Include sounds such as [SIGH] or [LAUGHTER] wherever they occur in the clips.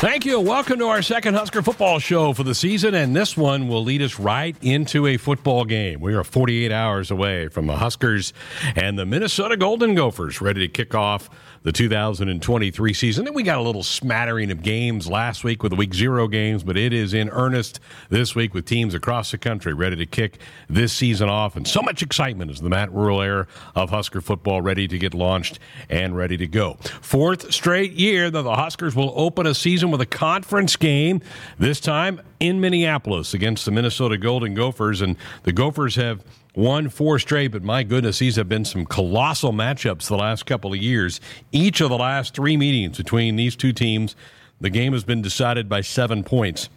Thank you. Welcome to our second Husker football show for the season, and this one will lead us right into a football game. We are 48 hours away from the Huskers and the Minnesota Golden Gophers ready to kick off the 2023 season. And we got a little smattering of games last week with the week zero games, but it is in earnest this week with teams across the country ready to kick this season off. And so much excitement as the Matt Rhule era of Husker football ready to get launched and ready to go. Fourth straight year that the Huskers will open a season with a conference game, this time in Minneapolis against the Minnesota Golden Gophers. And the Gophers have won four straight, but my goodness, these have been some colossal matchups the last couple of years. Each of the last three meetings between these two teams, the game has been decided by seven points.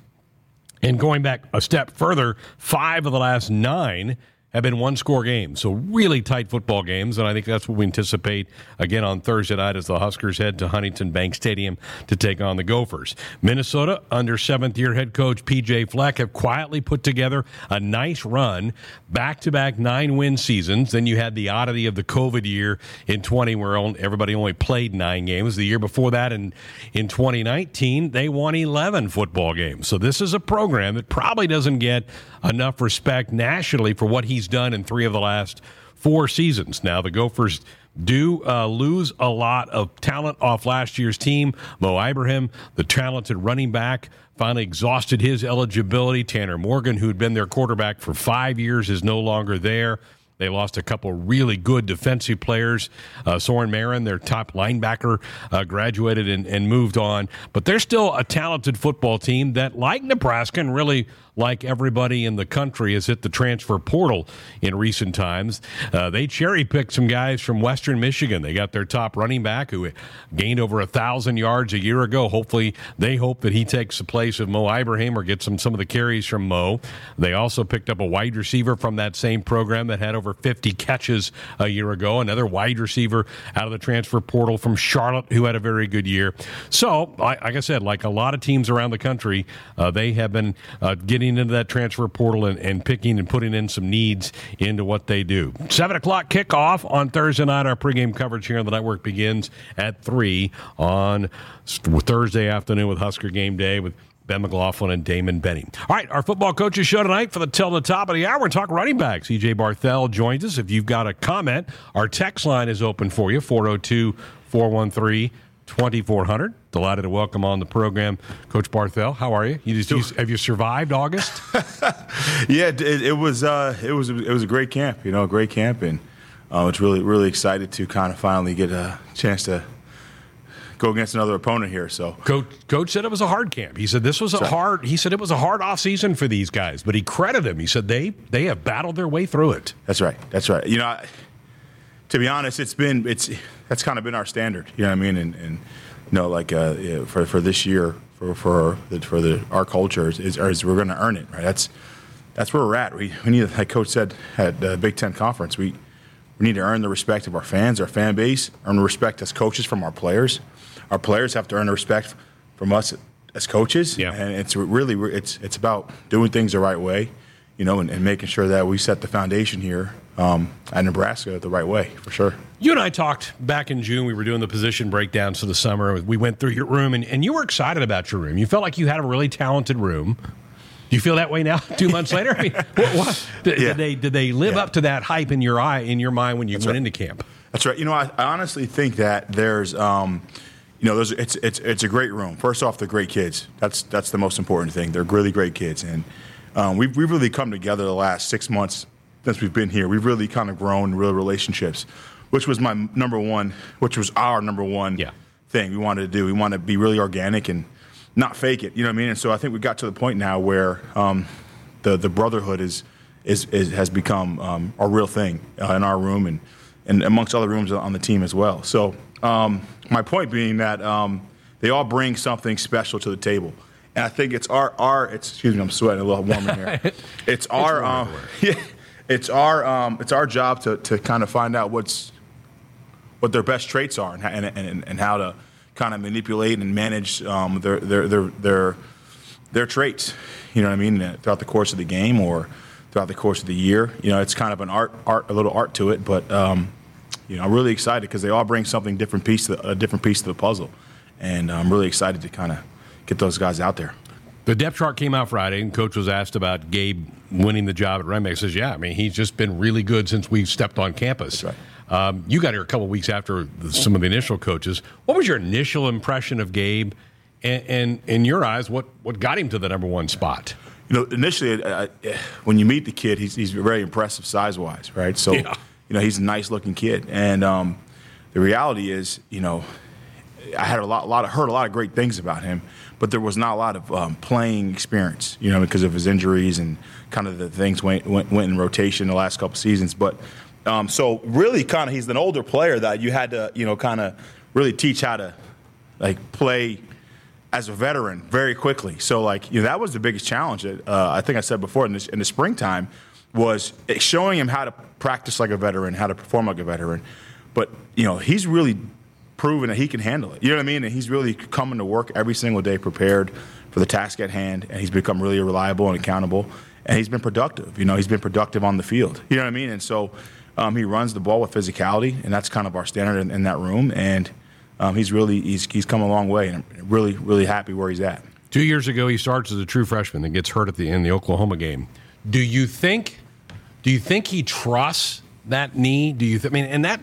And going back a step further, five of the last nine have been one score games. So really tight football games. And I think that's what we anticipate again on Thursday night as the Huskers head to Huntington Bank Stadium to take on the Gophers. Minnesota, under seventh year head coach PJ Fleck, have quietly put together a nice run, back to back nine win seasons. Then you had the oddity of the COVID year in 20 where everybody only played nine games. The year before that in, in 2019, they won 11 football games. So this is a program that probably doesn't get enough respect nationally for what he's done in three of the last four seasons. Now, the Gophers do uh, lose a lot of talent off last year's team. Mo Ibrahim, the talented running back, finally exhausted his eligibility. Tanner Morgan, who had been their quarterback for five years, is no longer there. They lost a couple really good defensive players. Uh, Sori-Marin, their top linebacker, uh, graduated and, and moved on. But they're still a talented football team that, like Nebraska, and really like everybody in the country, has hit the transfer portal in recent times. Uh, they cherry picked some guys from Western Michigan. They got their top running back who gained over a thousand yards a year ago. Hopefully, they hope that he takes the place of Mo Ibrahim or gets some some of the carries from Mo. They also picked up a wide receiver from that same program that had over 50 catches a year ago. Another wide receiver out of the transfer portal from Charlotte who had a very good year. So, like I said, like a lot of teams around the country, uh, they have been uh, getting getting into that transfer portal and, and picking and putting in some needs into what they do. Seven o'clock kickoff on Thursday night. Our pregame coverage here on the network begins at three on Thursday afternoon with Husker Game Day with Ben McLaughlin and Damon Benning. All right, our football coaches show tonight for the till the top of the hour. Talking running backs. EJ Barthel joins us. If you've got a comment, our text line is open for you 402 413 2400. Delighted to welcome on the program Coach Barthel. How are you? You, just, you have you survived August? [LAUGHS] yeah, it, it, was uh, it was it was a great camp. You know, a great camp, and uh, it's really really excited to kind of finally get a chance to go against another opponent here. So coach, coach said it was a hard camp. He said this was a Sorry. hard. He said it was a hard off season for these guys, but he credited them. He said they they have battled their way through it. That's right. That's right. You know, I, to be honest, it's been it's that's kind of been our standard. You know what I mean? And, and you know, like uh, for for this year, for for the, for the our culture is, is we're going to earn it. Right? That's that's where we're at. We, we need, like Coach said at the Big Ten conference, we we need to earn the respect of our fans, our fan base, earn the respect as coaches from our players. Our players have to earn the respect from us as coaches. Yeah. And it's really it's it's about doing things the right way, you know, and, and making sure that we set the foundation here um, at Nebraska the right way for sure. You and I talked back in June. We were doing the position breakdowns for the summer. We went through your room, and, and you were excited about your room. You felt like you had a really talented room. Do you feel that way now? [LAUGHS] Two months later, I mean, what, what? [LAUGHS] Did, yeah. did, they did they live yeah. up to that hype in your eye in your mind when you That's went right. into camp? That's right. You know, I, I honestly think that there's. Um, you know, there's, it's it's it's a great room. First off, the great kids. That's that's the most important thing. They're really great kids, and um, we've we've really come together the last six months since we've been here. We've really kind of grown real relationships, which was my number one, which was our number one yeah. thing we wanted to do. We wanted to be really organic and not fake it. You know what I mean? And so I think we got to the point now where um, the the brotherhood is is, is has become um, a real thing uh, in our room and and amongst other rooms on the team as well. So um, my point being that um, they all bring something special to the table. And I think it's our, our it's, excuse me, I'm sweating a little warm in here. [LAUGHS] It's, it's our, um, [LAUGHS] yeah, it's our um, it's our job to, to kind of find out what's what their best traits are and, and, and, and how to kind of manipulate and manage um, their, their, their, their, their traits, you know what I mean, throughout the course of the game or throughout the course of the year. You know, it's kind of an art, art a little art to it, but, um, you know, I'm really excited because they all bring something different piece, to, a different piece to the puzzle. And I'm really excited to kind of get those guys out there. The depth chart came out Friday, and coach was asked about Gabe winning the job at Remax. He says, "Yeah, I mean, he's just been really good since we stepped on campus." That's Um, you got here a couple weeks after some of the initial coaches. What was your initial impression of Gabe? And, and in your eyes, what what got him to the number one spot? You know, initially, uh, when you meet the kid, he's, he's very impressive size wise, right? So, Yeah. you know, he's a nice looking kid. And um, the reality is, you know, I had a lot, a lot of, heard a lot of great things about him, but there was not a lot of um, playing experience, you know, because of his injuries and kind of the things went, went, went in rotation the last couple seasons. But um, so really, kind of, he's an older player that you had to, you know, kind of really teach how to like play as a veteran very quickly. So like you know that was the biggest challenge. That, uh, I think I said before in, this, in the springtime was showing him how to practice like a veteran, how to perform like a veteran. But you know he's really proven that he can handle it. You know what I mean? And he's really coming to work every single day prepared for the task at hand, and he's become really reliable and accountable. And he's been productive. You know, he's been productive on the field. You know what I mean? And so um, he runs the ball with physicality, and that's kind of our standard in, in that room. And um, he's really he's he's come a long way, and I'm really really happy where he's at. Two years ago, he starts as a true freshman and gets hurt at the in the Oklahoma game. Do you think? Do you think he trusts that knee? Do you? Th- I mean, and that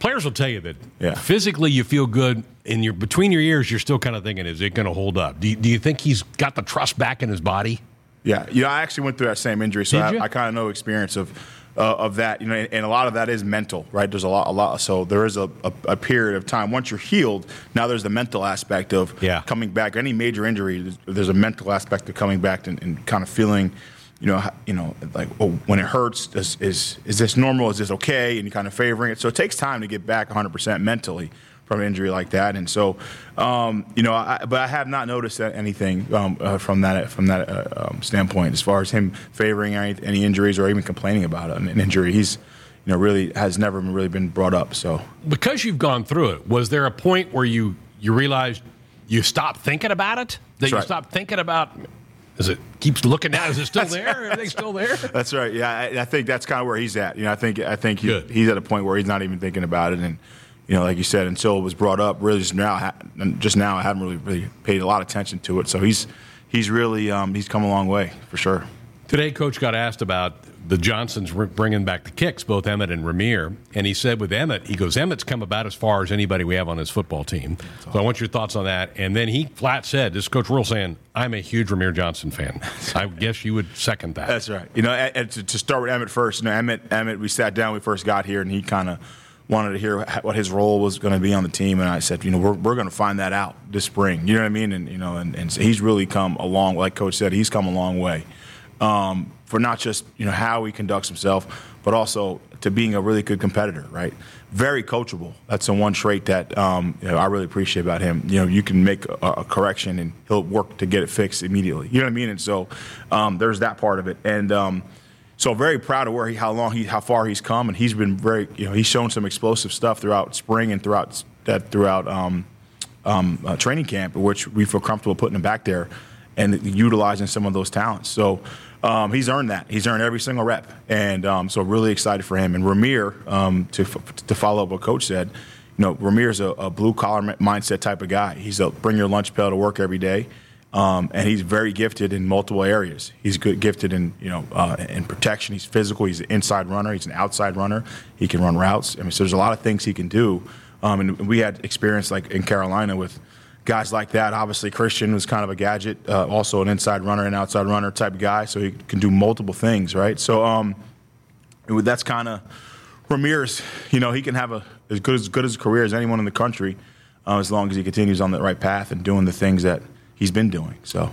players will tell you that Yeah. physically you feel good, in your between your ears, you're still kind of thinking, is it going to hold up? Do you, do you think he's got the trust back in his body? Yeah, you know, I actually went through that same injury, so Did I. I kind of know experience of uh, of that. You know, and, and a lot of that is mental, right? There's a lot, a lot. So there is a, a, a period of time once you're healed. Now there's the mental aspect of Yeah. coming back. Any major injury, there's, there's a mental aspect of coming back and, and kind of feeling. You know, you know, like oh, when it hurts, is, is is this normal? Is this okay? And you kind of favoring it. So it takes time to get back 100 percent mentally from an injury like that. And so, um, you know, I, but I have not noticed that anything um, uh, from that from that uh, um, standpoint as far as him favoring any, any injuries or even complaining about an, an injury. He's, you know, really has never really been brought up. So Because you've gone through it, was there a point where you you realized you stopped thinking about it? That That's you right. stopped thinking about? Is it keeps looking at? Is it still there? [LAUGHS] Everything's still there? that's right. Yeah, I, I think that's kind of where he's at. You know, I think I think he, he's at a point where he's not even thinking about it. And you know, like you said, until it was brought up, really just now, just now, I haven't really, really paid a lot of attention to it. So he's he's really um, he's come a long way for sure. Today, Coach got asked about the Johnsons bringing back the kicks, both Emmett and Rahmir. And he said with Emmett, he goes, Emmett's come about as far as anybody we have on his football team. So I want your thoughts on that. And then he flat said, this is Coach Rhule saying, I'm a huge Rahmir Johnson fan. I guess you would second that. That's right. You know, and, to, to start with Emmett first, you know, Emmett, Emmett, we sat down when we first got here, and he kind of wanted to hear what his role was going to be on the team, and I said, you know, we're, we're going to find that out this spring. You know what I mean? And you know, and, and so he's really come a long, like Coach said, he's come a long way um, for not just you know how he conducts himself, but also to being a really good competitor. Right? Very coachable. That's the one trait that um, you know, I really appreciate about him. You know, you can make a, a correction and he'll work to get it fixed immediately. You know what I mean? And so um, there's that part of it. And um, so very proud of where he, how long he, how far he's come, and he's been very, you know, he's shown some explosive stuff throughout spring and throughout that throughout um, um, uh, training camp, which we feel comfortable putting him back there and utilizing some of those talents. So um, he's earned that. He's earned every single rep, and um, so really excited for him. And Rahmir, um, to to follow up what Coach said, you know, Rahmir's a, a blue collar mindset type of guy. He's a bring your lunch pail to work every day. Um, and he's very gifted in multiple areas. He's good, gifted in you know uh, in protection. He's physical. He's an inside runner. He's an outside runner. He can run routes. I mean, so there's a lot of things he can do. Um, and we had experience like in Carolina with guys like that. Obviously, Christian was kind of a gadget, uh, also an inside runner and outside runner type guy. So he can do multiple things, right? So um, that's kind of Rahmir's. You know, he can have a as good as good as a career as anyone in the country, uh, as long as he continues on the right path and doing the things that he's been doing. So.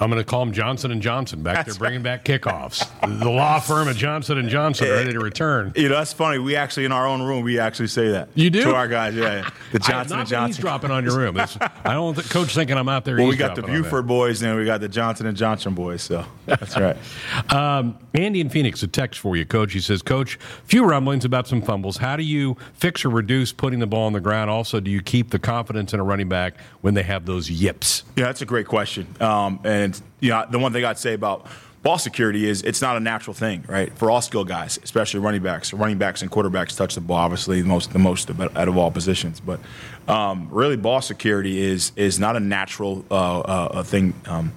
I'm going to call them Johnson and Johnson back there, That's bringing back kickoffs. the law firm of Johnson and Johnson ready to return. You know, that's funny. We actually, in our own room, we actually say that. You do? To our guys, yeah. yeah. The Johnson not and Johnson. eavesdropping on your room. It's- I don't think Coach thinking I'm out there. Well, we got the eavesdropping on that. Buford boys, and we got the Johnson and Johnson boys. So that's right. [LAUGHS] Um, Andy in Phoenix, a text for you, Coach. He says, Coach, few rumblings about some fumbles. How do you fix or reduce putting the ball on the ground? Also, do you keep the confidence in a running back when they have those yips? Yeah, that's a great question. Um, and you know, the one thing I'd say about ball security is it's not a natural thing, right? For all skill guys, especially running backs. Running backs and quarterbacks touch the ball obviously the most the most out of all positions, but um, really ball security is is not a natural uh, uh, thing. Um,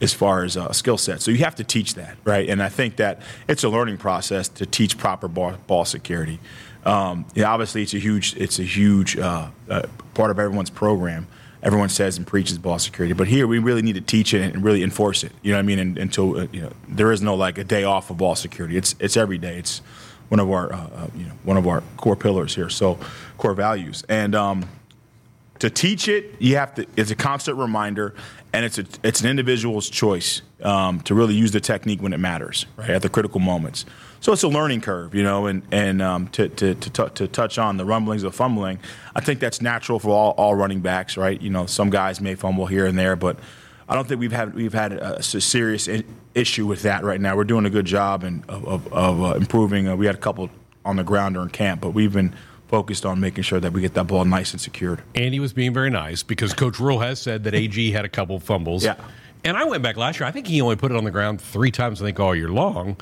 as far as a skill set. So you have to teach that, right? And I think that it's a learning process to teach proper ball, ball security. Um, yeah, obviously, it's a huge it's a huge uh, uh, part of everyone's program everyone says and preaches ball security. But here, we really need to teach it and really enforce it. You know what I mean? And, until uh, you know, there is no like a day off of ball security. It's it's every day. It's one of our uh, uh, you know one of our core pillars here. So core values and. Um, to teach it, you have to. It's a constant reminder, and it's a it's an individual's choice um, to really use the technique when it matters, right at the critical moments. So it's a learning curve, you know, and and um, to, to, to, t- to touch on the rumblings of fumbling, I think that's natural for all, all running backs, right? You know, some guys may fumble here and there, but I don't think we've had we've had a, a serious in, issue with that right now. We're doing a good job and of, of, of uh, improving. Uh, we had a couple on the ground during camp, but we've been focused on making sure that we get that ball nice and secured. Andy was being very nice because Coach Rhule has said that AG had a couple fumbles. Yeah. And I went back last year. I think he only put it on the ground three times, I think, all year long.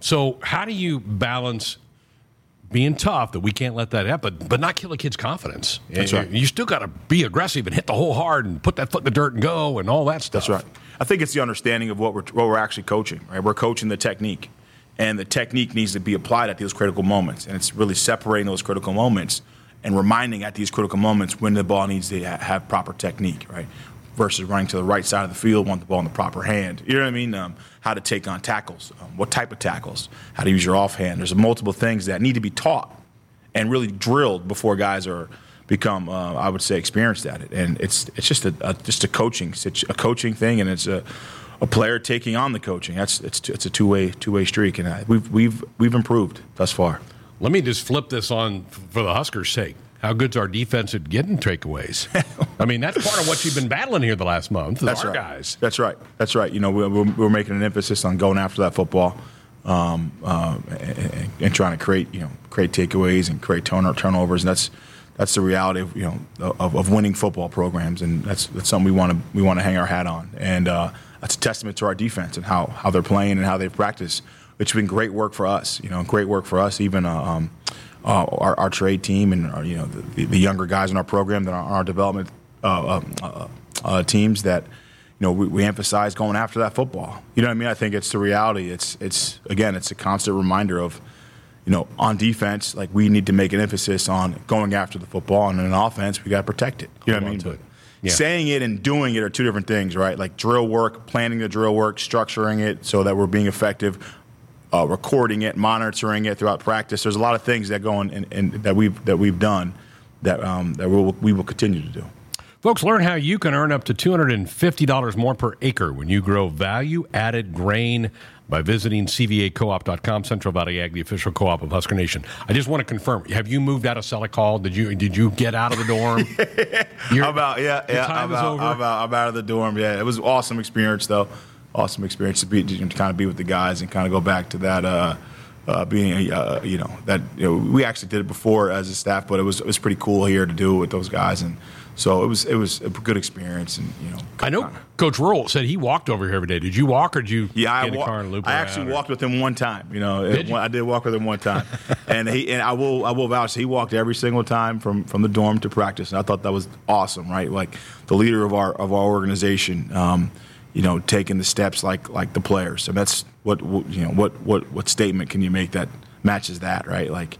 So how do you balance being tough that we can't let that happen, but not kill a kid's confidence? That's right. You still got to be aggressive and hit the hole hard and put that foot in the dirt and go and all that stuff. That's right. I think it's the understanding of what we're what we're actually coaching. Right, we're coaching the technique, and the technique needs to be applied at those critical moments, and it's really separating those critical moments and reminding at these critical moments when the ball needs to have proper technique. Right, versus running to the right side of the field, want the ball in the proper hand. You know what I mean? Um, how to take on tackles, um, what type of tackles, how to use your offhand. There's multiple things that need to be taught and really drilled before guys are become, uh, I would say, experienced at it. And it's it's just a, a just a coaching a coaching thing, and it's a a player taking on the coaching. That's it's it's a two way two way streak, and I, we've we've we've improved thus far. Let me just flip this on for the Huskers' sake. How good's our defense at getting takeaways? [LAUGHS] I mean, that's part of what you've been battling here the last month. That's our right. guys. That's right. That's right. You know, we're, we're making an emphasis on going after that football um, uh, and, and, trying to create, you know, create takeaways and create turn- turnovers. And that's that's the reality of you know of, of winning football programs, and that's that's something we want to we want to hang our hat on. And uh, that's a testament to our defense and how how they're playing and how they practice. It's been great work for us. You know, great work for us. Even uh, um, uh, our, our, trade team and our, uh, you know the, the, younger guys in our program that are on our development uh, uh, uh, teams that you know we, we, emphasize going after that football. You know what I mean? I think it's the reality. It's it's again it's a constant reminder of you know on defense like we need to make an emphasis on going after the football and in offense we got to protect it. You know Hold what I mean? Yeah. Saying it and doing it are two different things, right? Like drill work, planning the drill work, structuring it so that we're being effective uh, recording it, monitoring it throughout practice. There's a lot of things that go in, in that we've that we've done that um, that we'll, we will continue to do. Folks, learn how you can earn up to $250 more per acre when you grow value added grain by visiting cvacoop.com, Central Valley Ag, the official co-op of Husker Nation. I just want to confirm: Have you moved out of Selleck Hall? Did you did you get out of the dorm? [LAUGHS] I'm out. Yeah, yeah. I'm out, I'm out. I'm out of the dorm. Yeah, it was an awesome experience though awesome experience to be to kind of be with the guys and kind of go back to that. Uh, uh, being, uh, you know, that you know, we actually did it before as a staff, but it was it was pretty cool here to do it with those guys, and so it was it was a good experience, and you know. I know Coach Rhule said he walked over here every day. Did you walk or did you? Yeah, I, wa- I actually walked with him one time. You know, did you? I did walk with him one time, [LAUGHS] and he and I will I will vouch he walked every single time from from the dorm to practice, and I thought that was awesome, right? Like the leader of our of our organization. Um, you know, taking the steps like like the players. So that's what you know. What what what statement can you make that matches that? Right? Like,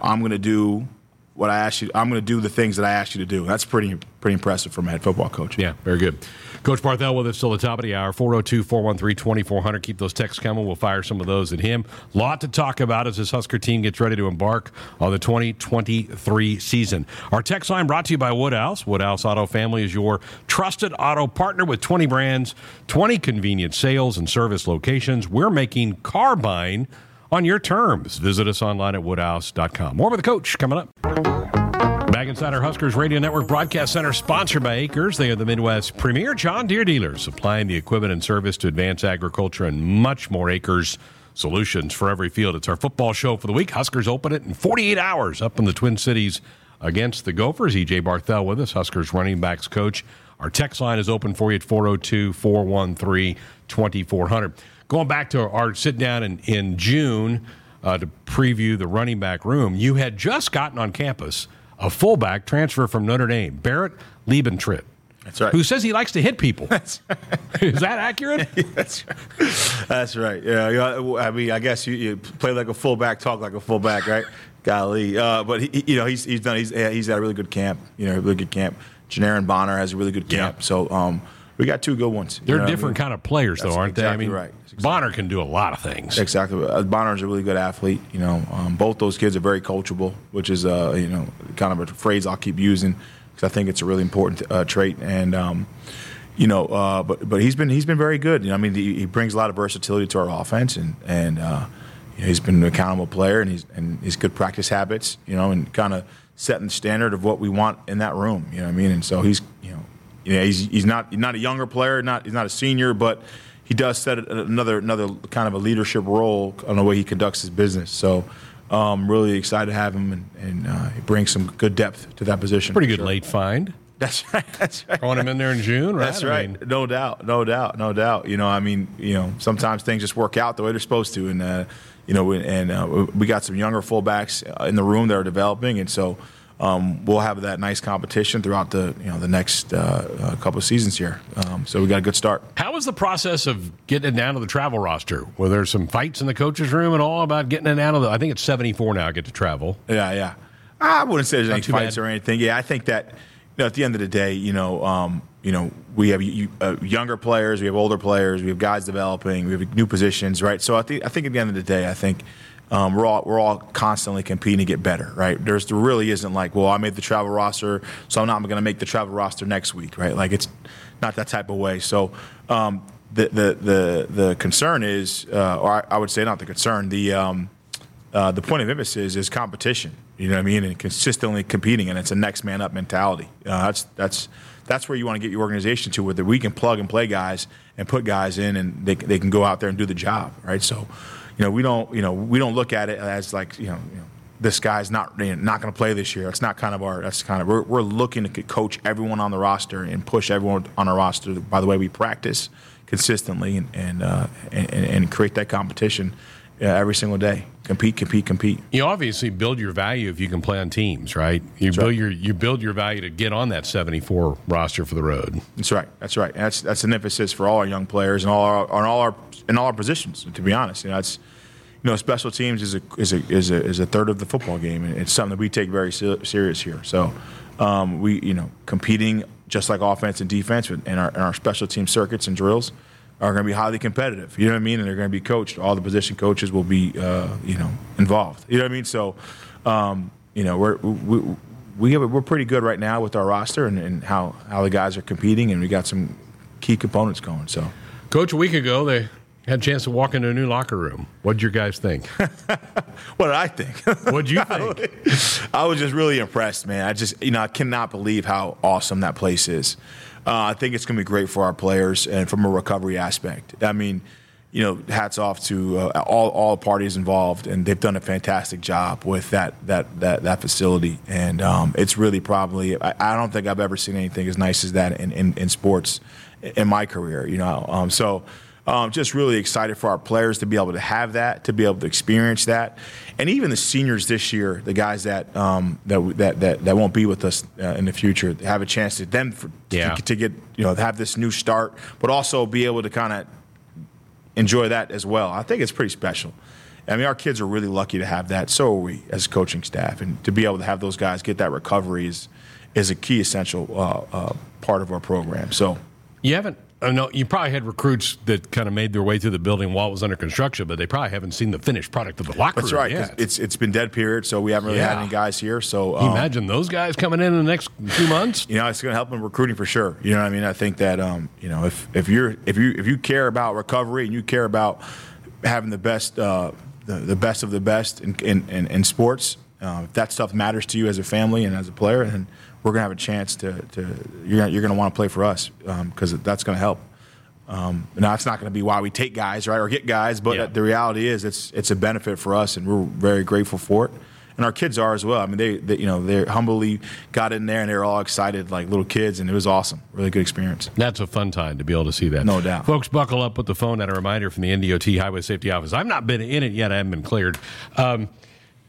I'm going to do what I asked you. I'm going to do the things that I asked you to do. That's pretty pretty impressive from a head football coach. Yeah, very good. Coach Barthel with us till the top of the hour. 402-413-2400. Keep those texts coming. We'll fire some of those at him. Lot to talk about as this Husker team gets ready to embark on the 2023 season. Our text line brought to you by Woodhouse. Woodhouse Auto Family is your trusted auto partner with 20 brands, 20 convenient sales and service locations. We're making car buying on your terms. Visit us online at woodhouse.com. More with the coach coming up. Back inside our Huskers Radio Network Broadcast Center, sponsored by Acres. They are the Midwest premier John Deere dealers, supplying the equipment and service to advance agriculture and much more acres solutions for every field. It's our football show for the week. Huskers open it in 48 hours up in the Twin Cities against the Gophers. EJ Barthel with us, Huskers running backs coach. Our text line is open for you at 402 413 2400. Going back to our sit down in, in June uh, to preview the running back room, you had just gotten on campus a fullback transfer from Notre Dame, Barrett Liebentritt. That's right. Who says he likes to hit people? [LAUGHS] Is that accurate? [LAUGHS] that's, that's right. Yeah, yeah, I mean, I guess you, you play like a fullback, talk like a fullback, right? [LAUGHS] Golly, uh, but he, you know, he's he's done. He's he's at a really good camp. You know, a really good camp. Janiran Bonner has a really good camp. Yeah. So um, we got two good ones. They're You know what I different mean? kind of players, though, aren't they? I mean, right. That's exactly Bonner can do a lot of things. Exactly. Uh, Bonner's a really good athlete. You know, um, both those kids are very coachable, which is uh, you know kind of a phrase I'll keep using because I think it's a really important uh, trait. And um, you know, uh, but but he's been he's been very good. You know, I mean, he, he brings a lot of versatility to our offense, and and uh, you know, he's been an accountable player, and he's and he's good practice habits. You know, and kind of setting the standard of what we want in that room. You know what I mean? And so he's you know, you know he's he's not not a younger player, not he's not a senior, but he does set another another kind of a leadership role on the way he conducts his business. So. Um, really excited to have him, and, and uh, he brings some good depth to that position. Pretty good sure. late find. That's [LAUGHS] right. That's right. Throwing him in there in June, right? That's I right. mean, no doubt. No doubt. No doubt. You know, I mean, you know, sometimes things just work out the way they're supposed to, and uh, you know, and uh, we got some younger fullbacks uh, in the room that are developing, and so um, we'll have that nice competition throughout the you know the next uh, uh, couple of seasons here. Um, so we got a good start. How was the process of getting it down to the travel roster? Were there some fights in the coaches' room and all about getting it down to the? I think it's seventy-four now. Get to travel. Yeah, yeah. I wouldn't say there's any too fights bad. or anything. Yeah, I think that you know, at the end of the day, you know, um, you know, we have uh, younger players, we have older players, we have guys developing, we have new positions, right? So I think I think at the end of the day, I think. Um, we're all we're all constantly competing to get better, right? There's there really isn't like, well, I made the travel roster, so I'm not going to make the travel roster next week, right? Like it's not that type of way. So um, the, the the the concern is, uh, or I, I would say not the concern, the um, uh, the point of emphasis is competition. You know what I mean, and consistently competing, and it's a next man up mentality. Uh, that's that's that's where you want to get your organization to, where we can plug and play guys and put guys in, and they they can go out there and do the job, right? So, you know, we don't you know we don't look at it as like you know. You know this guy's not you know, not going to play this year. That's not kind of our. That's kind of we're, we're looking to coach everyone on the roster and push everyone on our roster by the way we practice consistently and and uh, and, and create that competition uh, every single day. Compete, compete, compete. You obviously build your value if you can play on teams, right? You build right. your you build your value to get on that seventy-four roster for the road. That's right. That's right. And that's that's an emphasis for all our young players and all our on all our in all our positions. To be honest, you know, you know, special teams is a is a is a, is a third of the football game, and it's something that we take very se- serious here. So, um, we you know competing just like offense and defense in our in our special team circuits and drills are going to be highly competitive. You know what I mean? And they're going to be coached. All the position coaches will be uh, you know involved. You know what I mean? So, um, you know, we're we, we have, we're pretty good right now with our roster and, and how how the guys are competing, and we got some key components going. So. Coach, a week ago they had a chance to walk into a new locker room. What did your guys think? [LAUGHS] What did I think? What'd you [LAUGHS] think? I was just really impressed, man. I just, you know, I cannot believe how awesome that place is. Uh, I think it's going to be great for our players and from a recovery aspect. I mean, you know, hats off to uh, all all parties involved, and they've done a fantastic job with that that that, that facility. And um, it's really probably I, I don't think I've ever seen anything as nice as that in, in, in sports in my career. You know, um, so um, just really excited for our players to be able to have that, to be able to experience that, and even the seniors this year, the guys that um, that, that that that won't be with us uh, in the future, have a chance to them for, Yeah. to, to get you know have this new start, but also be able to kind of enjoy that as well. I think it's pretty special. I mean, our kids are really lucky to have that. So are we as coaching staff, and to be able to have those guys get that recovery is is a key essential uh, uh, part of our program. So. You haven't. I know you probably had recruits that kind of made their way through the building while it was under construction, but they probably haven't seen the finished product of the locker That's room right. 'cause yet. It's it's been dead period, so we haven't really had any guys here. So um, imagine those guys coming in in the next few months? you know, it's going to help in recruiting for sure. You know what I mean? I think that um, you know, if if you're if you if you care about recovery and you care about having the best uh, the, the best of the best in in, in, in sports, uh, if that stuff matters to you as a family and as a player, then we're going to have a chance to to you're gonna, you're going to want to play for us because that's going to help. Um, now it's not going to be why we take guys, right, or get guys, but Yeah. the reality is it's it's a benefit for us, and we're very grateful for it. and our kids are as well. I mean, they, they you know they humbly got in there and they were all excited like little kids, and it was awesome. Really good experience. That's a fun time to be able to see that. No doubt. Folks, buckle up with the phone and a reminder from the NDOT Highway Safety Office. I've not been in it yet. I haven't been cleared. Um,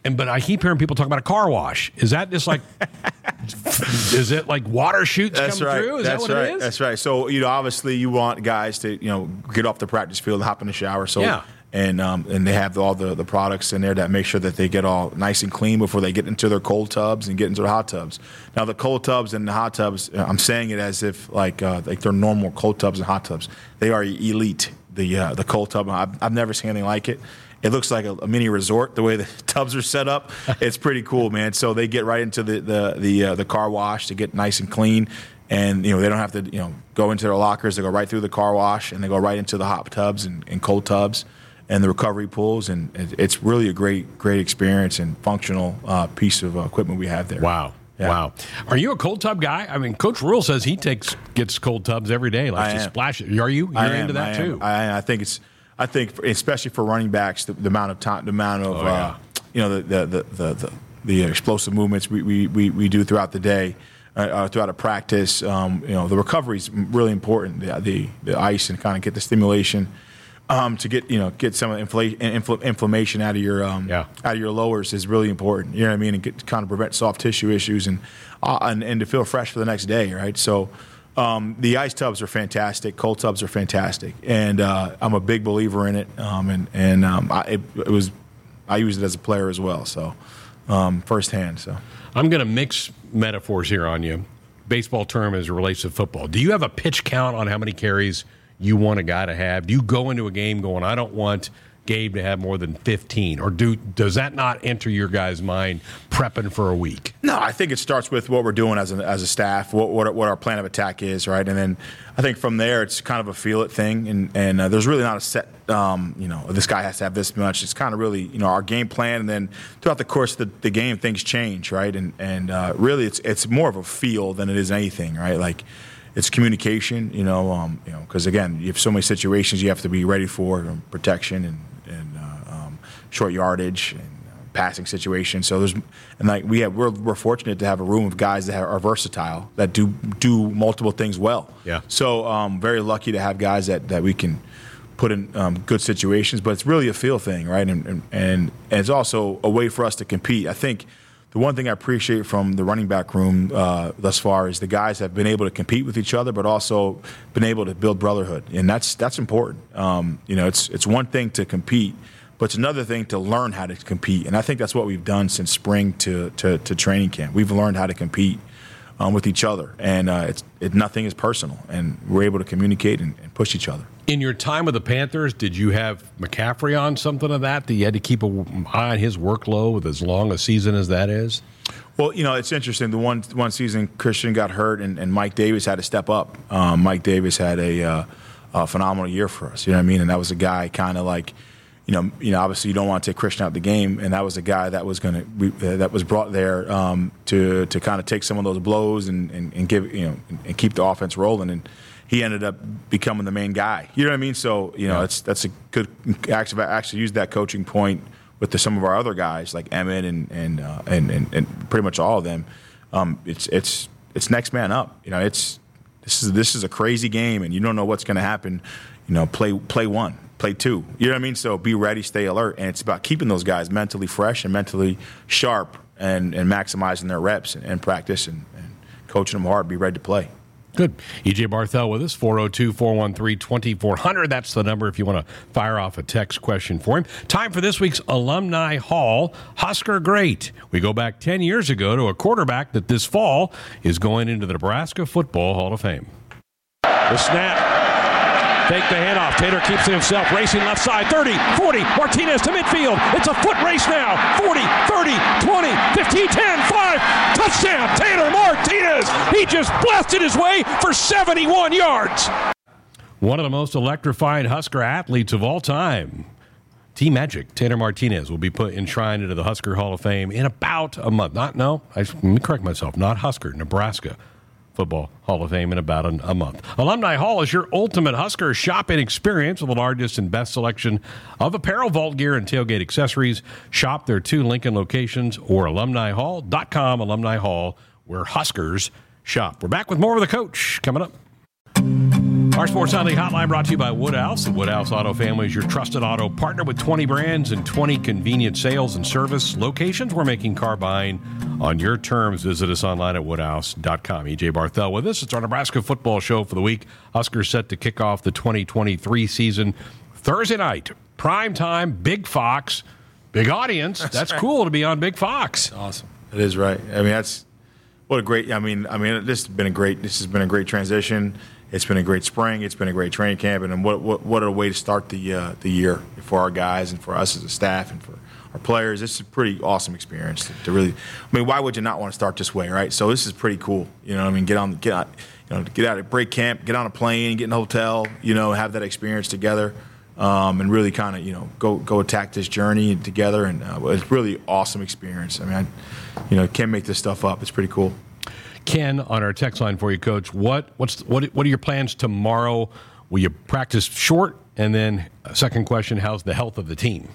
and but I keep hearing people talk about a car wash. Is that just like? [LAUGHS] is it like water shoots That's come right. through? Is That's that what right. it is? That's right. So you know, obviously, you want guys to you know get off the practice field, and hop in the shower. So Yeah. and um, and they have all the, the products in there that make sure that they get all nice and clean before they get into their cold tubs and get into the hot tubs. Now the cold tubs and the hot tubs, uh, I'm saying it as if like uh, like they're normal cold tubs and hot tubs. They are elite. The uh, the cold tub, I've, I've never seen anything like it. It looks like a, a mini resort the way the [LAUGHS] tubs are set up. [LAUGHS] It's pretty cool, man. So they get right into the the the, uh, the car wash to get nice and clean and you know they don't have to you know go into their lockers. They go right through the car wash and they go right into the hot tubs and, and cold tubs and the recovery pools, and it's really a great great experience and functional uh, piece of uh, equipment we have there. Wow. Yeah. Wow. Are you a cold tub guy? I mean, Coach Rhule says he takes gets cold tubs every day, likes I to am. splash it. Are you? You're I am, into that I too. I, I think it's. I think, especially for running backs, the, the amount of time, the amount of, Oh, yeah. uh, you know, the the, the the the explosive movements we, we, we, we do throughout the day, uh, uh, throughout a practice. Um, you know, the recovery is really important. The, the the ice and kind of get the stimulation. Um, to get you know get some infla- infl- inflammation out of your um, Yeah. out of your lowers is really important. You know what I mean, and get, kind of prevent soft tissue issues and, uh, and and to feel fresh for the next day, right? So. Um, the ice tubs are fantastic. Cold tubs are fantastic, and uh, I'm a big believer in it. Um, and and um, I, it, it was I used it as a player as well, so um, firsthand. So I'm going to mix metaphors here on you. Baseball term as it relates to football. Do you have a pitch count on how many carries you want a guy to have? Do you go into a game going, I don't want Gabe to have more than 15? Or do does that not enter your guy's mind prepping for a week? No, I think it starts with what we're doing as a, as a staff, what, what what our plan of attack is, right? And then I think from there it's kind of a feel it thing, and and uh, there's really not a set, um, you know, this guy has to have this much. It's kind of really you know our game plan, and then throughout the course of the, the game things change, right? And and uh, really it's it's more of a feel than it is anything, right? Like. It's communication, you know, um, you know, because again, you have so many situations you have to be ready for, protection and, short yardage and uh, passing situations. So there's and like we have we're, we're fortunate to have a room of guys that are versatile that do do multiple things well. Yeah. So um, very lucky to have guys that that we can put in um, good situations. But it's really a feel thing, right? And, and and it's also a way for us to compete. I think. The one thing I appreciate from the running back room uh, thus far is the guys have been able to compete with each other, but also been able to build brotherhood, and that's that's important. Um, you know, it's it's one thing to compete, but it's another thing to learn how to compete, and I think that's what we've done since spring to to, to training camp. We've learned how to compete um, with each other, and uh, it's it, nothing is personal, and we're able to communicate and, and push each other. In your time with the Panthers, did you have McCaffrey on something of that? That you had to keep an eye on his workload with as long a season as that is? Well, you know, it's interesting. The one one season Christian got hurt, and, and Mike Davis had to step up. Um, Mike Davis had a, uh, a phenomenal year for us. You know what I mean? And that was a guy kind of like, you know, you know, obviously you don't want to take Christian out of the game, and that was a guy that was going to uh, that was brought there um, to to kind of take some of those blows and, and, and give you know and, and keep the offense rolling and. He ended up becoming the main guy. You know what I mean? So you know, Yeah. it's that's a good actually actually use that coaching point with the, some of our other guys like Emmett and and, uh, and and and pretty much all of them. Um, it's it's it's next man up. You know, it's this is this is a crazy game, and you don't know what's going to happen. You know, play play one, play two. You know what I mean? So be ready, stay alert, and it's about keeping those guys mentally fresh and mentally sharp, and and maximizing their reps and, and practice and, and coaching them hard. Be ready to play. Good. EJ Barthel with us, 402 413 2400. That's the number if you want to fire off a text question for him. Time for this week's Alumni Hall Husker Great. We go back 10 years ago to a quarterback that this fall is going into the Nebraska Football Hall of Fame. The snap. Take the handoff. Taylor keeps it himself, racing left side. 30, 40. Martinez to midfield. It's a foot race now. 40, 30, 20, 15, 10, 5. Touchdown, Taylor Martinez. He just blasted his way for 71 yards. One of the most electrifying Husker athletes of all time. T-Magic, Taylor Martinez, will be put enshrined into the Husker Hall of Fame in about a month. Not, no, I, let me correct myself. Not Husker, Nebraska. Football Hall of Fame in about an, a month. Alumni Hall is your ultimate Husker shopping experience with the largest and best selection of apparel, vault gear, and tailgate accessories. Shop their two Lincoln locations or alumnihall.com, Alumni Hall, where Huskers shop. We're back with more of the coach coming up. Our Sports Sunday Hotline brought to you by Woodhouse. The Woodhouse Auto Family is your trusted auto partner with 20 brands and 20 convenient sales and service locations. We're making car buying on your terms. Visit us online at woodhouse.com. EJ Barthel with us. It's our Nebraska football show for the week. Huskers set to kick off the 2023 season Thursday night. Prime time, Big Fox, big audience. That's, that's right. cool to be on Big Fox. Awesome. It is right. I mean, that's what a great. I mean, I mean, this has been a great. This has been a great transition. It's been a great spring. It's been a great training camp, and what what, what a way to start the uh, the year for our guys and for us as a staff and for our players. This is a pretty awesome experience to, to really. I mean, why would you not want to start this way, right? So this is pretty cool. You know, I mean, get on get out, you know, get out of break camp, get on a plane, get in a hotel, you know, have that experience together. Um, and really kind of you know go go attack this journey together, and uh, it's really awesome experience. I mean, I, you know, can't make this stuff up. It's pretty cool. Ken on our text line for you, Coach. What what's what what are your plans tomorrow? Will you practice short? And then second question: How's the health of the team?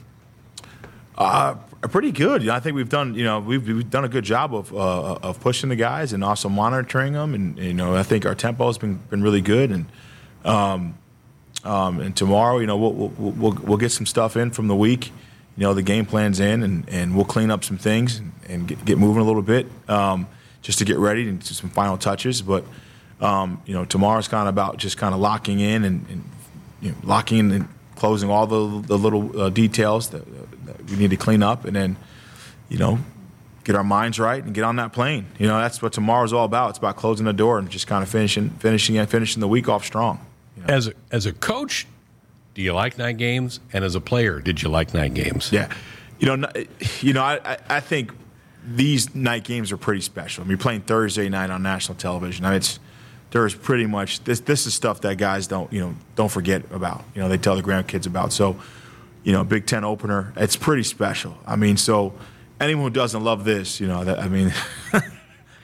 Uh, pretty good. I think we've done you know we've, we've done a good job of uh, of pushing the guys and also monitoring them. And you know I think our tempo has been been really good. And um, um, and tomorrow, you know, we'll, we'll, we'll, we'll, get some stuff in from the week. You know, the game plan's in, and, and we'll clean up some things and, and get, get moving a little bit. Um, just to get ready and some final touches. But um, you know, tomorrow's kind of about just kind of locking in and, and you know, locking in and closing all the, the little uh, details that, that, we need to clean up, and then you know, get our minds right and get on that plane. You know, that's what tomorrow's all about. It's about closing the door and just kind of finishing, finishing, and finishing the week off strong. You know? As a, as a coach, do you like night games? And as a player, did you like night games? Yeah, you know, you know, I, I think these night games are pretty special. I mean, you're playing Thursday night on national television. I mean, it's there's pretty much this. This is stuff that guys don't you know don't forget about. You know, they tell the grandkids about. So, you know, Big Ten opener. It's pretty special. I mean, so anyone who doesn't love this, you know, that I mean. [LAUGHS]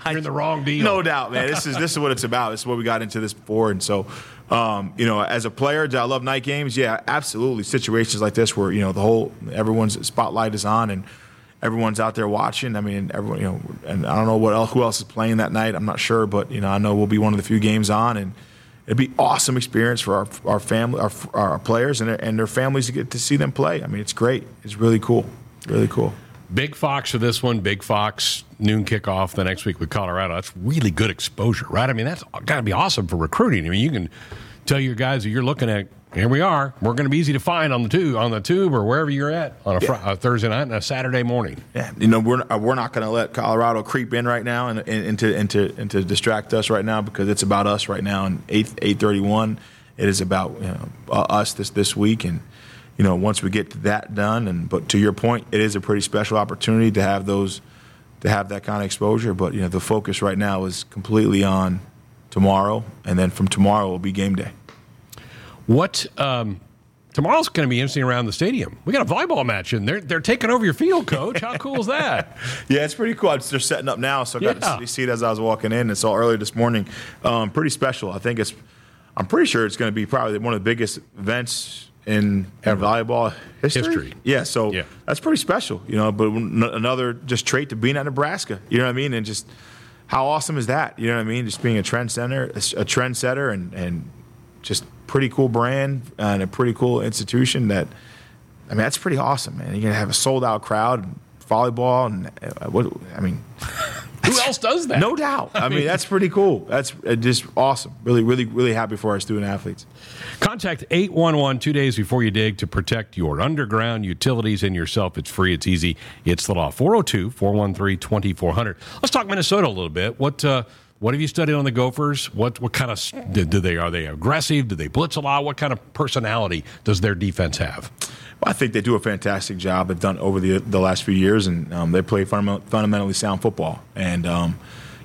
You're in the wrong deal. No doubt, man. This is this is what it's about. This is what we got into this for, and so, um, you know, as a player, do I love night games? Yeah, absolutely. Situations like this where you know the whole everyone's spotlight is on, and everyone's out there watching. I mean, everyone, you know, and I don't know what else, who else is playing that night. I'm not sure, but you know, I know we'll be one of the few games on, and it'd be awesome experience for our our family, our, our players, and their, and their families to get to see them play. I mean, it's great. It's really cool. Really cool. Big Fox for this one. Big Fox noon kickoff the next week with Colorado. That's really good exposure, right? I mean, that's got to be awesome for recruiting. I mean, you can tell your guys that you're looking at here we are. We're going to be easy to find on the tube, on the tube, or wherever you're at on a, yeah. fr- a Thursday night and a Saturday morning. Yeah, you know we're uh, we're not going to let Colorado creep in right now and, and, and, to and to and to distract us right now because it's about us right now. And eight eight thirty one, it is about you know, us this this week. And you know once we get that done, and but to your point, it is a pretty special opportunity to have those to have that kind of exposure. But you know the focus right now is completely on tomorrow, and then from tomorrow will be game day. What um, tomorrow's going to be interesting around the stadium. We got a volleyball match, and they're they're taking over your field, coach. How cool is that? [LAUGHS] yeah, it's pretty cool. They're setting up now, so I got yeah. to see it as I was walking in. It's all early this morning. Um, pretty special. I think it's. I'm pretty sure it's going to be probably one of the biggest events in, in volleyball history. history. Yeah, so yeah. that's pretty special, you know. But another just trait to being at Nebraska, you know what I mean, and just how awesome is that? You know what I mean? Just being a trend center, a trendsetter, and and just pretty cool brand and a pretty cool institution that I mean that's pretty awesome, man. You're gonna have a sold out crowd, volleyball, and uh, what I mean. Who else does that? No doubt. I mean, that's pretty cool. That's uh, just awesome. Really, really, really happy for our student athletes. Contact 811 two days before you dig to protect your underground utilities and yourself. It's free, it's easy, it's the law. 402 413 2400. Let's talk Minnesota a little bit. What, uh, what have you studied on the Gophers? What what kind of do, do they are they aggressive? Do they blitz a lot? What kind of personality does their defense have? Well, I think they do a fantastic job. They've done over the the last few years, and um, they play fundamentally sound football. And um,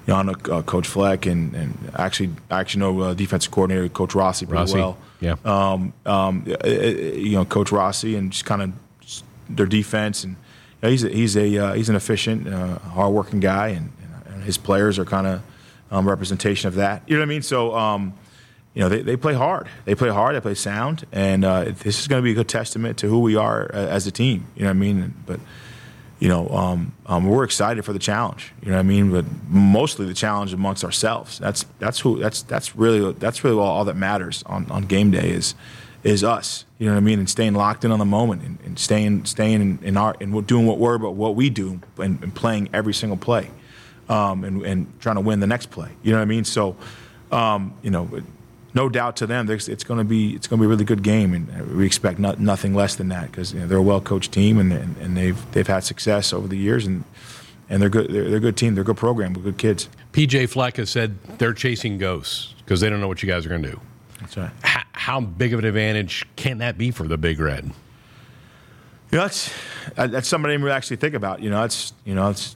you know, I know uh, Coach Fleck, and, and actually I actually know uh, defensive coordinator Coach Rossi pretty Rossi, well. Yeah. Um, um, you know, Coach Rossi, and just kind of their defense, and you know, he's a, he's a uh, he's an efficient, uh, hardworking guy, and, and his players are kind of um, representation of that. You know what I mean? So, um, you know, they, they play hard. They play hard. They play sound, and uh, this is going to be a good testament to who we are uh, as a team. You know what I mean? But you know, um, um, we're excited for the challenge. You know what I mean? But mostly the challenge amongst ourselves. That's that's who that's that's really that's really all, all that matters on, on game day is is us. You know what I mean? And staying locked in on the moment and, and staying staying in, in our and doing what we're about what we do and, and playing every single play, um, and and trying to win the next play. You know what I mean? So, um, you know no doubt to them, it's going to be it's going to be a really good game, and we expect not, nothing less than that because you know, they're a well coached team and, and they've they've had success over the years and and they're good they're, they're a good team they're a good program with good kids. PJ Fleck has said they're chasing ghosts because they don't know what you guys are going to do. That's right. How, how, big of an advantage can that be for the Big Red? You know, that's that's something I actually think about. You know, it's you know it's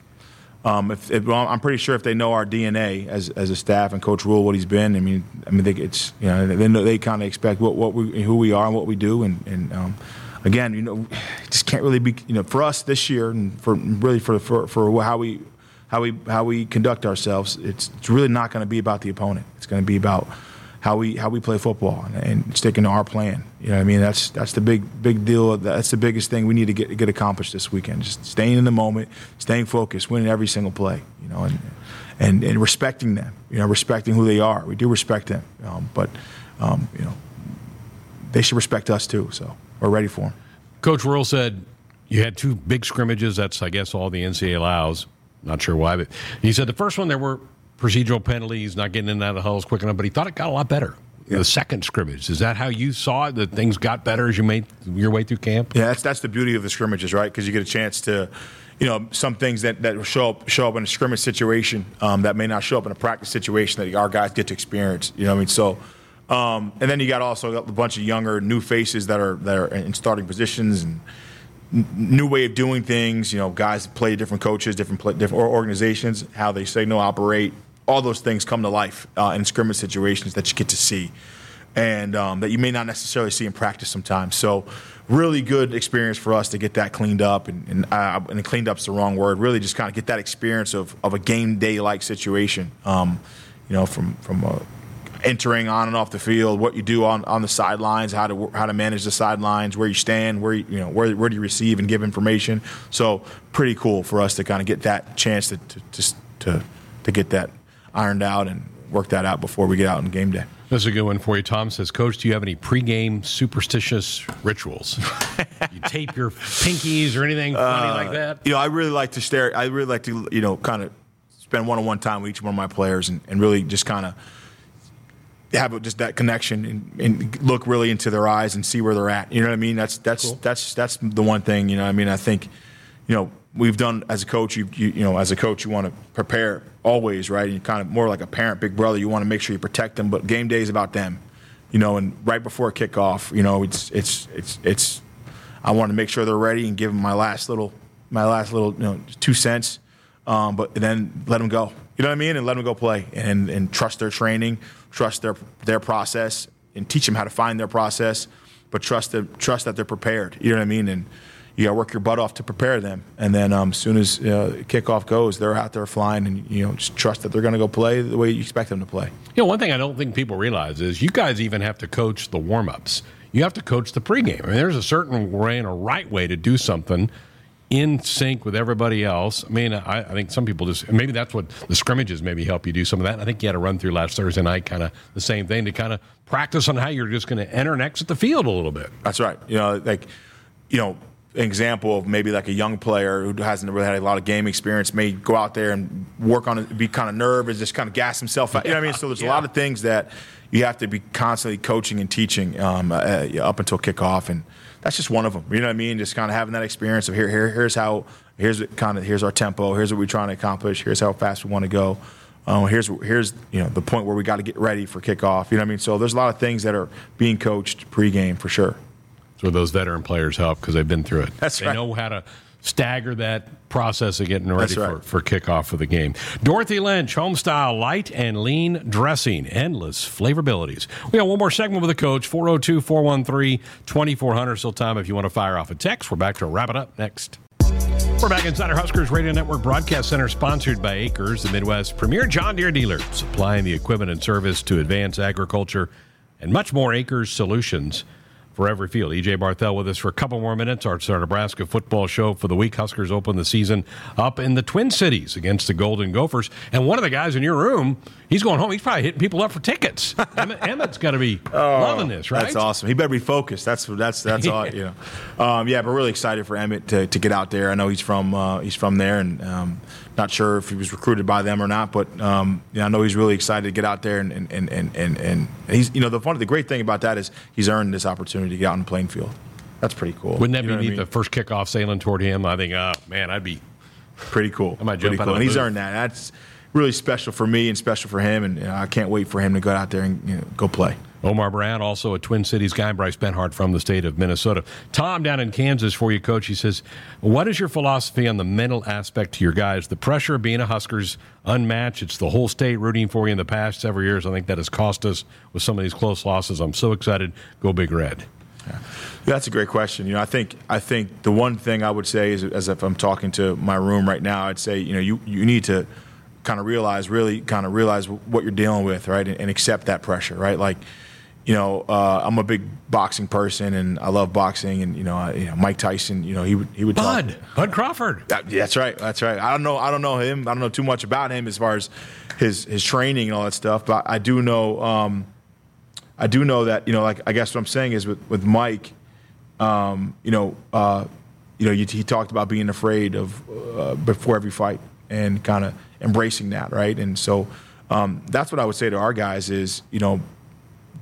um, if, if, well, I'm pretty sure if they know our DNA as, as a staff and Coach Rhule what he's been, I mean, I mean, they, it's you know they they kind of expect what, what we who we are and what we do, and, and um, again, you know, just can't really be you know for us this year and for really for for, for how we how we how we conduct ourselves, it's, it's really not going to be about the opponent. It's going to be about how we how we play football and, and, sticking to our plan. You know, I mean, that's that's the big big deal. That's the biggest thing we need to get get accomplished this weekend. Just staying in the moment, staying focused, winning every single play. You know, and and, and respecting them. You know, respecting who they are. We do respect them, um, but um, you know, they should respect us too. So we're ready for them. Coach Rhule said you had two big scrimmages. That's I guess all the NCAA allows. Not sure why, but he said the first one there were procedural penalties, not getting in and out of the hulls quick enough, but he thought it got a lot better. Yeah. The second scrimmage is that how you saw it? That things got better as you made your way through camp. Yeah, that's that's the beauty of the scrimmages, right? Because you get a chance to, you know, some things that, that show up show up in a scrimmage situation um, that may not show up in a practice situation that our guys get to experience. You know what I mean? So, um, and then you got also a bunch of younger new faces that are that are in starting positions and new way of doing things. You know, guys play different coaches, different play, different organizations, how they signal operate all those things come to life uh, in scrimmage situations that you get to see and um, that you may not necessarily see in practice sometimes. So, really good experience for us to get that cleaned up, and, and, uh, and cleaned the wrong word. Really, just kind of get that experience of, of a game day like situation. Um, you know, from from uh, entering on and off the field, what you do on, on the sidelines, how to how to manage the sidelines, where you stand, where you, you know where where do you receive and give information. So, pretty cool for us to kind of get that chance to to to, to get that ironed out and work that out before we get out on game day. That's a good one for you. Tom says, Coach, do you have any pregame superstitious rituals? [LAUGHS] you tape your pinkies or anything funny uh, like that? You know, I really like to stare. I really like to, you know, kind of spend one-on-one time with each one of my players and, and really just kind of have just that connection and, and, look really into their eyes and see where they're at. You know what I mean? That's that's cool. that's that's the one thing. You know, I mean, I think, you know, we've done as a coach. You you, you know, as a coach, you want to prepare always, right? And kind of more like a parent, big brother. You want to make sure you protect them, but game day is about them, you know. And right before kickoff, you know, it's it's it's it's. I want to make sure they're ready and give them my last little my last little you know two cents, um, but then let them go. You know what I mean? And let them go play and and trust their training, trust their their process, and teach them how to find their process, but trust the trust that they're prepared. You know what I mean? And you got to work your butt off to prepare them. And then um, as soon as uh, kickoff goes, they're out there flying, and you know just trust that they're going to go play the way you expect them to play. You know, one thing I don't think people realize is you guys even have to coach the warm ups. You have to coach the pregame. I mean, there's a certain way and a right way to do something in sync with everybody else. I mean, I, I, think some people just maybe that's what the scrimmages maybe help you do some of that. I think you had to run through last Thursday night, kind of the same thing to kind of practice on how you're just going to enter and exit the field a little bit. That's right. You know, like you know example of maybe like a young player who hasn't really had a lot of game experience may go out there and work on it, be kind of nervous, just kind of gas himself out. You know what I mean? So there's yeah. a lot of things that you have to be constantly coaching and teaching um, uh, up until kickoff, and that's just one of them. You know what I mean? Just kind of having that experience of here, here, here's how, here's kind of, here's our tempo, here's what we're trying to accomplish, here's how fast we want to go. Um, here's here's you know the point where we got to get ready for kickoff. You know what I mean? So there's a lot of things that are being coached pregame for sure where those veteran players help because they've been through it. That's they right. know how to stagger that process of getting ready right. for, for kickoff of the game. Dorothy Lynch, home style light and lean dressing, endless flavorabilities. We got one more segment with the coach, 402 413 2400. Still time if you want to fire off a text. We're back to wrap it up next. We're back inside our Huskers Radio Network Broadcast Center, sponsored by Acres, the Midwest premier John Deere dealer, supplying the equipment and service to advance agriculture and much more Acres solutions for every field. EJ Barthel with us for a couple more minutes. Our, our Nebraska football show for the week. Huskers open the season up in the Twin Cities against the Golden Gophers. And one of the guys in your room, he's going home. He's probably hitting people up for tickets. [LAUGHS] Emmett, Emmett's got to be oh, loving this, right? That's awesome. He better be focused. That's that's that's [LAUGHS] all. You know. Um, yeah, but really excited for Emmett to, to get out there. I know he's from uh, he's from there, and um, not sure if he was recruited by them or not, but um, I know he's really excited to get out there and and, and, and, and, and he's you know the fun the great thing about that is he's earned this opportunity to get out in the playing field. That's pretty cool. Wouldn't that you know be I mean? the first kickoff sailing toward him? I think, oh man, I'd be pretty cool. I might jump cool. And he's earned that. That's really special for me and special for him, and you know, I can't wait for him to go out there and you know, go play. Omar Brown, also a Twin Cities guy. Bryce Benhart from the state of Minnesota. Tom down in Kansas for you, coach. He says, What is your philosophy on the mental aspect to your guys? The pressure of being a Huskers unmatched. It's the whole state rooting for you in the past several years. I think that has cost us with some of these close losses. I'm so excited. Go Big Red. Yeah. That's a great question. You know, I think I think the one thing I would say is, as if I'm talking to my room right now, I'd say, you know, you you need to kind of realize, really kind of realize what you're dealing with, right, and, and accept that pressure, right? Like, you know, uh, I'm a big boxing person, and I love boxing. And you know, I, you know Mike Tyson. You know, he would he would Bud talk. Bud Crawford. That, that's right. That's right. I don't know. I don't know him. I don't know too much about him as far as his his training and all that stuff. But I do know. Um, I do know that you know, like I guess what I'm saying is with with Mike, um, you know, uh, you know, he, he talked about being afraid of uh, before every fight and kind of embracing that, right? And so um, that's what I would say to our guys is, you know,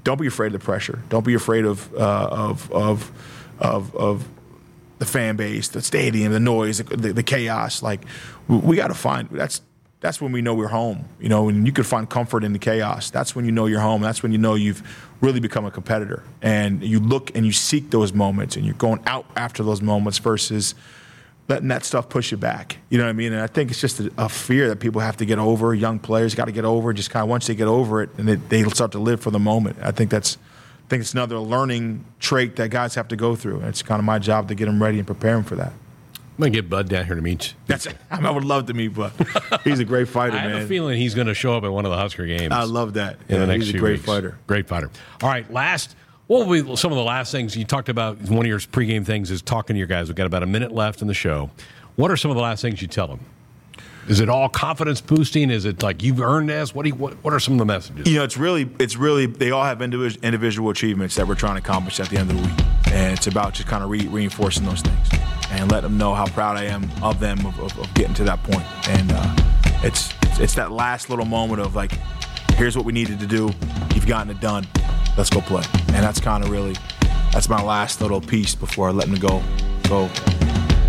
don't be afraid of the pressure. Don't be afraid of uh, of, of of of the fan base, the stadium, the noise, the, the chaos. Like we, we got to find that's that's when we know we're home. You know, and you can find comfort in the chaos. That's when you know you're home. That's when you know you've really become a competitor. And you look and you seek those moments, and you're going out after those moments versus letting that stuff push you back. You know what I mean? And I think it's just a, a fear that people have to get over. Young players got to get over. Just kind of once they get over it, and they, they start to live for the moment. I think that's. I think it's another learning trait that guys have to go through. And it's kind of my job to get them ready and prepare them for that. I'm gonna get Bud down here to meet you. That's [LAUGHS] I would love to meet Bud. [LAUGHS] He's a great fighter, I man. I have a feeling he's going to show up at one of the Husker games. I love that. In yeah, the next he's a great weeks. fighter. Great fighter. All right, last what will be some of the last things you talked about? One of your pregame things is talking to your guys. We've got about a minute left in the show. What are some of the last things you tell them? Is it all confidence boosting? Is it like you've earned this? What do you, what, what are some of the messages? You know, it's really it's really they all have individual individual achievements that we're trying to accomplish at the end of the week, and it's about just kind of re- reinforcing those things and let them know how proud I am of them of, of, of getting to that point. And uh, it's it's that last little moment of like, here's what we needed to do. You've gotten it done. Let's go play. And that's kind of really that's my last little piece before I let them go go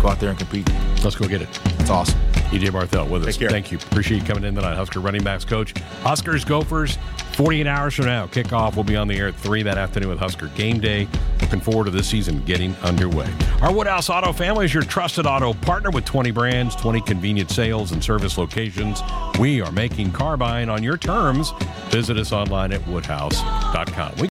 go out there and compete. Let's go get it. It's awesome. EJ Barthel with us. Thank you. Appreciate you coming in tonight. Husker running backs coach. Huskers Gophers, 48 hours from now. Kickoff will be on the air at 3 that afternoon with Husker Game Day. Looking forward to this season getting underway. Our Woodhouse Auto family is your trusted auto partner with 20 brands, 20 convenient sales and service locations. We are making car buying on your terms. Visit us online at woodhouse.com. We